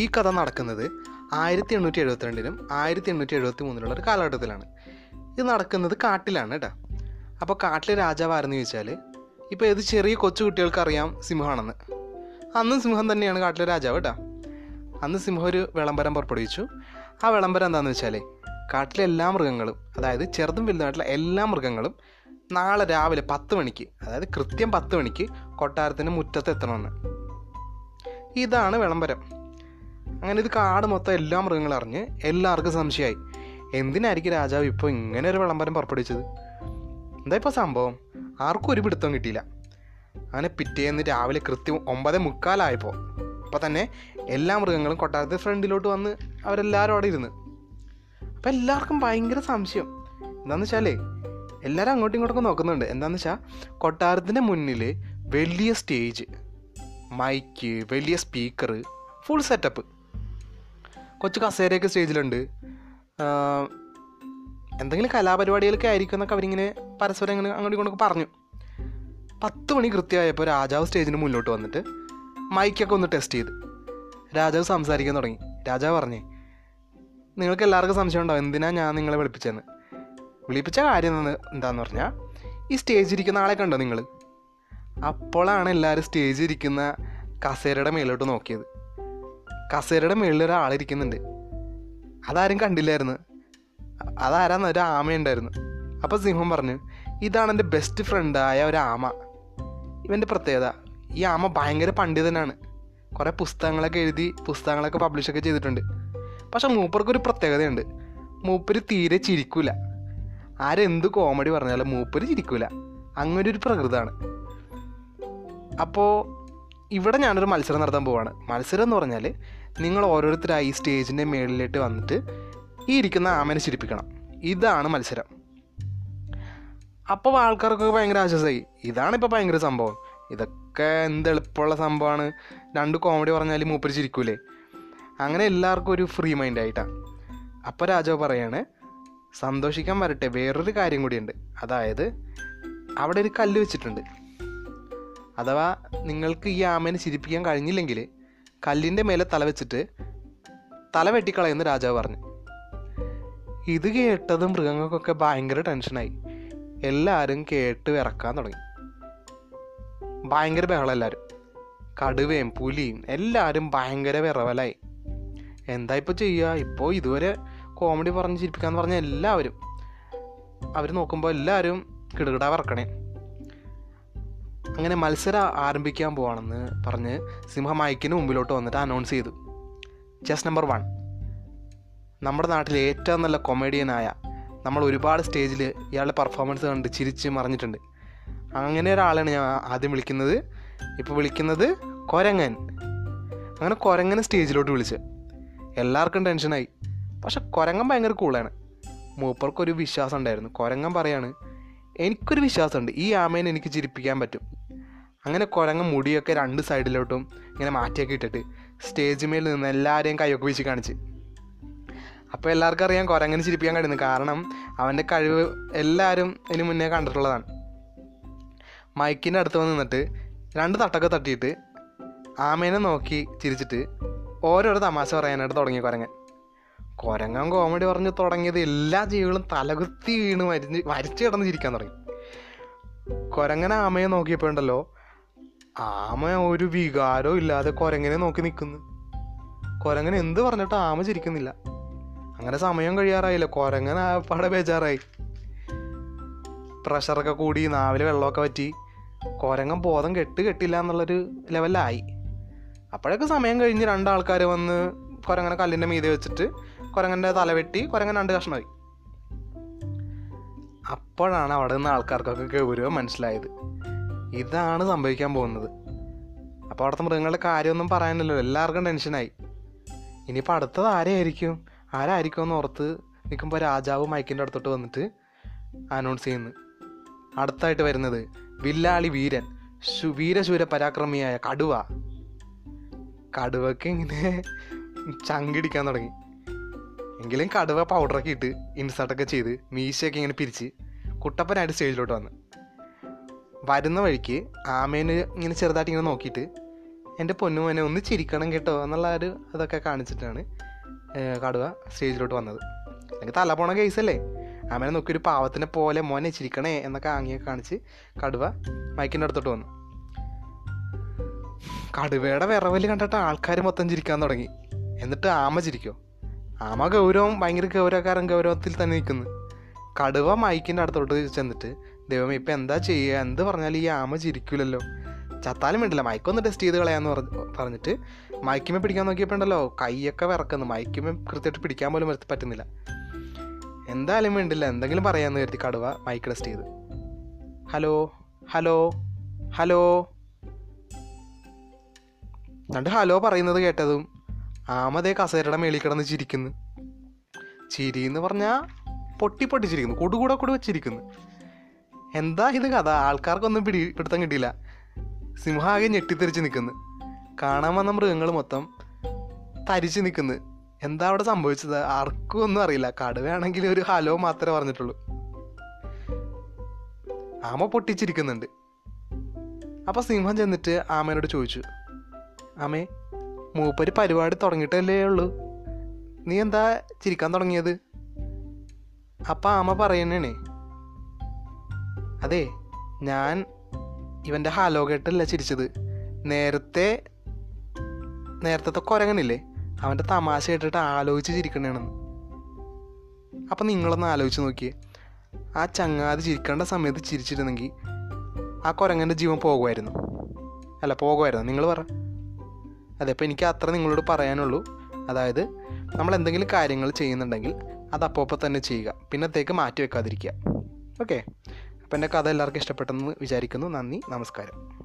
ഈ കഥ നടക്കുന്നത് ആയിരത്തി എണ്ണൂറ്റി എഴുപത്തിരണ്ടിനും ആയിരത്തി എണ്ണൂറ്റി എഴുപത്തി മൂന്നിലുള്ള ഒരു കാലഘട്ടത്തിലാണ്. ഇത് നടക്കുന്നത് കാട്ടിലാണ് കേട്ടോ അപ്പോൾ കാട്ടിലെ രാജാവ് ആരെന്ന് ചോദിച്ചാൽ ഇപ്പോൾ ഏത് ചെറിയ കൊച്ചു കുട്ടികൾക്ക് അറിയാം സിംഹമാണെന്ന്. അന്നും സിംഹം തന്നെയാണ് കാട്ടിലെ രാജാവ് കേട്ടോ അന്ന് സിംഹം ഒരു വിളംബരം പുറപ്പെടുവിച്ചു. ആ വിളംബരം എന്താണെന്ന് വെച്ചാൽ കാട്ടിലെ എല്ലാ മൃഗങ്ങളും അതായത് ചെറുതും വലുതുമായിട്ടുള്ള എല്ലാ മൃഗങ്ങളും നാളെ രാവിലെ പത്ത് മണിക്ക് അതായത് കൃത്യം പത്ത് മണിക്ക് കൊട്ടാരത്തിന്റെ മുറ്റത്ത് എത്തണമെന്ന് ഇതാണ് വിളംബരം. അങ്ങനെ ഇത് കാട് മൊത്തം എല്ലാ മൃഗങ്ങളും അറിഞ്ഞ് എല്ലാവർക്കും സംശയമായി. എന്തിനായിരിക്കും രാജാവ് ഇപ്പോൾ ഇങ്ങനെ ഒരു വിളംബരം പുറപ്പെടുവിച്ചത്? എന്താ ഇപ്പോൾ സംഭവം? ആർക്കും ഒരു പിടുത്തം കിട്ടിയില്ല. അങ്ങനെ പിറ്റേന്ന് രാവിലെ കൃത്യം ഒമ്പത് മുക്കാലായപ്പോൾ അപ്പോൾ തന്നെ എല്ലാ മൃഗങ്ങളും കൊട്ടാരത്തിൽ ഫ്രണ്ടിലോട്ട് വന്ന് അവരെല്ലാവരും അവിടെ ഇരുന്ന്. അപ്പോൾ എല്ലാവർക്കും ഭയങ്കര സംശയം. എന്താണെന്ന് വെച്ചാലേ എല്ലാവരും അങ്ങോട്ടും ഇങ്ങോട്ടൊക്കെ നോക്കുന്നുണ്ട്. എന്താണെന്ന് വെച്ചാൽ കൊട്ടാരത്തിന്റെ മുന്നിൽ വലിയ സ്റ്റേജ് മൈക്ക് വലിയ സ്പീക്കർ ഫുൾ സെറ്റപ്പ് കൊച്ചു കസേരയൊക്കെ സ്റ്റേജിലുണ്ട്. എന്തെങ്കിലും കലാപരിപാടികളൊക്കെ ആയിരിക്കും എന്നൊക്കെ അവരിങ്ങനെ പരസ്പരം ഇങ്ങനെ അങ്ങോട്ടും ഇങ്ങോട്ടൊക്കെ പറഞ്ഞു. പത്ത് മണി കൃത്യമായപ്പോൾ രാജാവ് സ്റ്റേജിന് മുന്നോട്ട് വന്നിട്ട് മൈക്കൊക്കെ ഒന്ന് ടെസ്റ്റ് ചെയ്ത്. രാജാവ് സംസാരിക്കാൻ തുടങ്ങി. രാജാവ് പറഞ്ഞേ നിങ്ങൾക്ക് എല്ലാവർക്കും സംശയം ഉണ്ടാവും എന്തിനാണ് ഞാൻ നിങ്ങളെ വിളിപ്പിച്ചതെന്ന് വിളിപ്പിച്ച കാര്യം എന്താന്ന് പറഞ്ഞാൽ ഈ സ്റ്റേജിൽ ഇരിക്കുന്ന ആളെ കണ്ടോ നിങ്ങൾ അപ്പോഴാണ് എല്ലാവരും സ്റ്റേജിൽ ഇരിക്കുന്ന കസേരയുടെ മേലോട്ട് നോക്കിയത്. കസേരയുടെ മുകളിൽ ഒരാളിരിക്കുന്നുണ്ട്. അതാരും കണ്ടില്ലായിരുന്നു. അതാരാന്ന് ഒരു ആമയുണ്ടായിരുന്നു. അപ്പോൾ സിംഹം പറഞ്ഞു ഇതാണ് എന്റെ ബെസ്റ്റ് ഫ്രണ്ടായ ഒരു ആമ. ഇവന്റെ പ്രത്യേകത ഈ ആമ ഭയങ്കര പണ്ഡിതനാണ്. കുറേ പുസ്തകങ്ങളൊക്കെ എഴുതി പുസ്തകങ്ങളൊക്കെ പബ്ലിഷൊക്കെ ചെയ്തിട്ടുണ്ട്. പക്ഷെ മൂപ്പർക്കൊരു പ്രത്യേകതയുണ്ട്. മൂപ്പര് തീരെ ചിരിക്കൂല. ആരെന്ത് കോമഡി പറഞ്ഞാലും മൂപ്പര് ചിരിക്കൂല. അങ്ങനെ ഒരു പ്രകൃതമാണ്. അപ്പോൾ ഇവിടെ ഞാനൊരു മത്സരം നടത്താൻ പോവാണ്. മത്സരം എന്ന് പറഞ്ഞാൽ നിങ്ങൾ ഓരോരുത്തരായി സ്റ്റേജിന്റെ മേളിലേക്ക് വന്നിട്ട് ഈ ഇരിക്കുന്ന ആമനെ ചിരിപ്പിക്കണം. ഇതാണ് മത്സരം. അപ്പോൾ ആൾക്കാർക്കൊക്കെ ഭയങ്കര ആശ്വാസമായി. ഇതാണ് ഇപ്പോൾ ഭയങ്കര സംഭവം. ഇതൊക്കെ എന്ത് എളുപ്പമുള്ള സംഭവമാണ്. രണ്ട് കോമഡി പറഞ്ഞാൽ മൂപ്പര് ചിരിക്കൂലേ. അങ്ങനെ എല്ലാവർക്കും ഒരു ഫ്രീ മൈൻഡ് ആയിട്ടാണ് അപ്പോൾ രാജാവ് പറയാണ് സന്തോഷിക്കാൻ വരട്ടെ വേറൊരു കാര്യം കൂടിയുണ്ട്. അതായത് അവിടെ ഒരു കല്ല് വെച്ചിട്ടുണ്ട്. അഥവാ നിങ്ങൾക്ക് ഈ ആമേനെ ചിരിപ്പിക്കാൻ കഴിഞ്ഞില്ലെങ്കിൽ കല്ലിന്റെ മേലെ തല വെച്ചിട്ട് തല വെട്ടിക്കളയെന്ന് രാജാവ് പറഞ്ഞു. ഇത് കേട്ടത് മൃഗങ്ങൾക്കൊക്കെ ഭയങ്കര ടെൻഷനായി. എല്ലാവരും കേട്ട് വിറക്കാൻ തുടങ്ങി. ഭയങ്കര ബഹളം എല്ലാവരും കടുവയും പുലിയും എല്ലാവരും ഭയങ്കര വിറവലായി. എന്താ ഇപ്പോൾ ചെയ്യുക ഇപ്പോൾ ഇതുവരെ കോമഡി പറഞ്ഞ് ചിരിപ്പിക്കാന്ന് പറഞ്ഞ എല്ലാവരും. അവർ നോക്കുമ്പോൾ എല്ലാവരും കിടുകിട വറക്കണേ. അങ്ങനെ മത്സരം ആരംഭിക്കാൻ പോവാണെന്ന് പറഞ്ഞ് സിംഹ മൈക്കിന് മുമ്പിലോട്ട് വന്നിട്ട് അനൗൺസ് ചെയ്തു. ചെസ് നമ്പർ വൺ നമ്മുടെ നാട്ടിലെ ഏറ്റവും നല്ല കൊമേഡിയനായ നമ്മൾ ഒരുപാട് സ്റ്റേജിൽ ഇയാളുടെ പെർഫോമൻസ് കണ്ട് ചിരിച്ച് മറിഞ്ഞിട്ടുണ്ട്. അങ്ങനെ ഒരാളാണ് ഞാൻ ആദ്യം വിളിക്കുന്നത്. ഇപ്പോൾ വിളിക്കുന്നത് കൊരങ്ങൻ. അങ്ങനെ കൊരങ്ങനെ സ്റ്റേജിലോട്ട് വിളിച്ച്. എല്ലാവർക്കും ടെൻഷനായി പക്ഷെ കൊരങ്ങൻ ഭയങ്കര കൂളാണ് മൂപ്പർക്കൊരു വിശ്വാസം ഉണ്ടായിരുന്നു. കൊരങ്ങൻ പറയാണ് എനിക്കൊരു വിശ്വാസമുണ്ട്. ഈ ആമേനെ എനിക്ക് ചിരിപ്പിക്കാൻ പറ്റും. അങ്ങനെ കുരങ്ങ മുടിയൊക്കെ രണ്ട് സൈഡിലോട്ടും ഇങ്ങനെ മാറ്റിയൊക്കെ ഇട്ടിട്ട് സ്റ്റേജ് മേൽ നിന്ന് എല്ലാവരെയും കൈയൊക്കെ വീശി കാണിച്ച്. അപ്പോൾ എല്ലാവർക്കും അറിയാം കുരങ്ങനെ ചിരിപ്പിക്കാൻ കഴിയുന്നു കാരണം അവന്റെ കഴിവ് എല്ലാവരും ഇതിന് മുന്നേ കണ്ടിട്ടുള്ളതാണ്. മൈക്കിന്റെ അടുത്ത് വന്ന് നിന്നിട്ട് രണ്ട് തട്ടൊക്കെ തട്ടിയിട്ട് ആമേനെ നോക്കി ചിരിച്ചിട്ട് ഓരോരോ തമാശ പറയാനായിട്ട് തുടങ്ങി കുരങ്ങൻ. കുരങ്ങൻ കോമഡി പറഞ്ഞ് തുടങ്ങിയത് എല്ലാ ജീവികളും തലകുത്തി വീണ് മരിച്ചു കിടന്ന് ചിരിക്കാൻ തുടങ്ങി. കുരങ്ങൻ ആമയെ നോക്കിയപ്പോണ്ടല്ലോ ആമ ഒരു വികാരവും ഇല്ലാതെ കുരങ്ങനെ നോക്കി നിൽക്കുന്നു കുരങ്ങൻ എന്ത് പറഞ്ഞിട്ട് ആമ ചിരിക്കുന്നില്ല. അങ്ങനെ സമയം കഴിയാറായില്ല. കുരങ്ങൻ പാടെ ബേജാറായി. പ്രഷറൊക്കെ കൂടി നാവിൽ വെള്ളമൊക്കെ പറ്റി കുരങ്ങൻ ബോധം കെട്ട് കെട്ടില്ല എന്നുള്ളൊരു ലെവലിലായി. അപ്പോഴൊക്കെ സമയം കഴിഞ്ഞ് രണ്ടാൾക്കാർ വന്ന് കുരങ്ങനെ കല്ലിന്റെ മീതെ വെച്ചിട്ട് കുരങ്ങന്റെ തല വെട്ടി കുരങ്ങൻ രണ്ട് കഷ്ണമായി. അപ്പോഴാണ് അവിടെ നിന്ന് ആൾക്കാർക്കൊക്കെ ഗൗരവം മനസ്സിലായത്. ഇതാണ് സംഭവിക്കാൻ പോകുന്നത്. അപ്പോൾ അവിടുത്തെ മൃഗങ്ങളുടെ കാര്യമൊന്നും പറയാനില്ലല്ലോ. എല്ലാവർക്കും ടെൻഷനായി. ഇനിയിപ്പോൾ അടുത്തത് ആരെയായിരിക്കും? ആരായിരിക്കും എന്ന് ഓർത്ത് നിൽക്കുമ്പോൾ രാജാവ് മൈക്കിന്റെ അടുത്തോട്ട് വന്നിട്ട് അനൗൺസ് ചെയ്യുന്നു. അടുത്തായിട്ട് വരുന്നത് വില്ലാളി വീരൻ വീരശൂര പരാക്രമിയായ കടുവ. കടുവക്ക് ഇങ്ങനെ ചങ്കിടിക്കാൻ തുടങ്ങി. എങ്കിലും കടുവ പൗഡറൊക്കെ ഇട്ട് ഇൻസർട്ടൊക്കെ ചെയ്ത് മീശയൊക്കെ ഇങ്ങനെ പിരിച്ച് കുട്ടപ്പനായിട്ട് സ്റ്റേജിലോട്ട് വന്ന്. വരുന്ന വഴിക്ക് ആമേനെ ഇങ്ങനെ ചെറുതായിട്ട് ഇങ്ങനെ നോക്കിയിട്ട് എന്റെ പൊന്നുമോനെ ഒന്ന് ചിരിക്കണം കേട്ടോ എന്നുള്ള ഒരു അതൊക്കെ കാണിച്ചിട്ടാണ് കടുവ സ്റ്റേജിലോട്ട് വന്നത്. എനിക്ക് തല പോണ കേസല്ലേ ആമേനെ നോക്കി ഒരു പാവത്തിനെ പോലെ മോനെ ചിരിക്കണേ എന്നൊക്കെ ആംഗ്യമൊക്കെ കാണിച്ച് കടുവ മൈക്കിന്റെ അടുത്തോട്ട് വന്നു. കടുവയുടെ വിറവൽ കണ്ടിട്ട് ആൾക്കാർ മൊത്തം ചിരിക്കാൻ തുടങ്ങി. എന്നിട്ട് ആമ ചിരിക്കോ? ആമ ഗൗരവം ഭയങ്കര ഗൗരവക്കാരൻ ഗൗരവത്തിൽ തന്നെ നിൽക്കുന്നു. കടുവ മൈക്കിന്റെ അടുത്തോട്ട് ചെന്നിട്ട് ദൈവമേ ഇപ്പം എന്താ ചെയ്യുക? എന്ത് പറഞ്ഞാലും ഈ ആമ ചിരിക്കില്ലല്ലോ ചത്താലും വേണ്ടില്ല മയക്കൊന്ന് ടെസ്റ്റ് ചെയ്ത് കളയാന്ന് പറഞ്ഞ് പറഞ്ഞിട്ട് മയക്കുമേ പിടിക്കാൻ നോക്കിയപ്പോൾ ഉണ്ടല്ലോ കൈയൊക്കെ വിറക്കുന്നു. മയക്കുമേ കൃത്യമായിട്ട് പിടിക്കാൻ പോലും പറ്റുന്നില്ല. എന്തായാലും വേണ്ടില്ല എന്തെങ്കിലും പറയാമെന്ന് കരുതി കടുവ മൈക്ക് ടെസ്റ്റ് ചെയ്ത്. ഹലോ? ഹലോ? ഹലോ? എന്നിട്ട് ഹലോ പറയുന്നത് കേട്ടതും ആമതേ കസേരയുടെ മേളിൽ കിടന്ന് ചിരിക്കുന്നു. ചിരി എന്ന് പറഞ്ഞാൽ പൊട്ടി പൊട്ടിച്ചിരിക്കുന്നു. കൊടുകൂടെ കൂടെ വെച്ചിരിക്കുന്നു. എന്താ ഇത് കഥ? ആൾക്കാർക്കൊന്നും പിടി പിടുത്തം കിട്ടിയില്ല. സിംഹാകെ ഞെട്ടിത്തെറിച്ച് നിൽക്കുന്നു കാണാൻ വന്ന മൃഗങ്ങൾ മൊത്തം തരിച്ച് നിൽക്കുന്നു എന്താ അവിടെ സംഭവിച്ചത്? ആർക്കും ഒന്നും അറിയില്ല. കടുവയാണെങ്കിൽ ഒരു ഹലോ മാത്രമേ പറഞ്ഞിട്ടുള്ളൂ. ആമ പൊട്ടിച്ചിരിക്കുന്നുണ്ട്. അപ്പോൾ സിംഹം ചെന്നിട്ട് ആമേനോട് ചോദിച്ചു. ആമേ മൂപ്പര് പരിപാടി തുടങ്ങിയിട്ടല്ലേ ഉള്ളൂ? നീ എന്താ ചിരിക്കാൻ തുടങ്ങിയത്? അപ്പം ആമ പറയണേ അതെ ഞാൻ ഇവന്റെ ഹലോ കേട്ടല്ല ചിരിച്ചത്. നേരത്തെ നേരത്തെ കുരങ്ങനില്ലേ? അവന്റെ തമാശ കേട്ടിട്ട് ആലോചിച്ച് ചിരിക്കണേണെന്ന്. അപ്പം നിങ്ങളൊന്ന് ആലോചിച്ച് നോക്കിയേ. ആ ചങ്ങാതി ചിരിക്കേണ്ട സമയത്ത് ചിരിച്ചിരുന്നെങ്കിൽ ആ കുരങ്ങന്റെ ജീവൻ പോകുമായിരുന്നു. അല്ല പോകുമായിരുന്നു. നിങ്ങൾ പറ. അതെ അപ്പോൾ എനിക്ക് അത്ര നിങ്ങളോട് പറയാനുള്ളൂ. അതായത് നമ്മൾ എന്തെങ്കിലും കാര്യങ്ങൾ ചെയ്യുന്നുണ്ടെങ്കിൽ അത് അപ്പോൾ തന്നെ ചെയ്യുക. പിന്നത്തേക്ക് മാറ്റി വെക്കാതിരിക്കുക. ഓക്കെ? അപ്പോൾ എന്റെ കഥ എല്ലാവർക്കും ഇഷ്ടപ്പെട്ടെന്ന് വിചാരിക്കുന്നു. നന്ദി. നമസ്കാരം.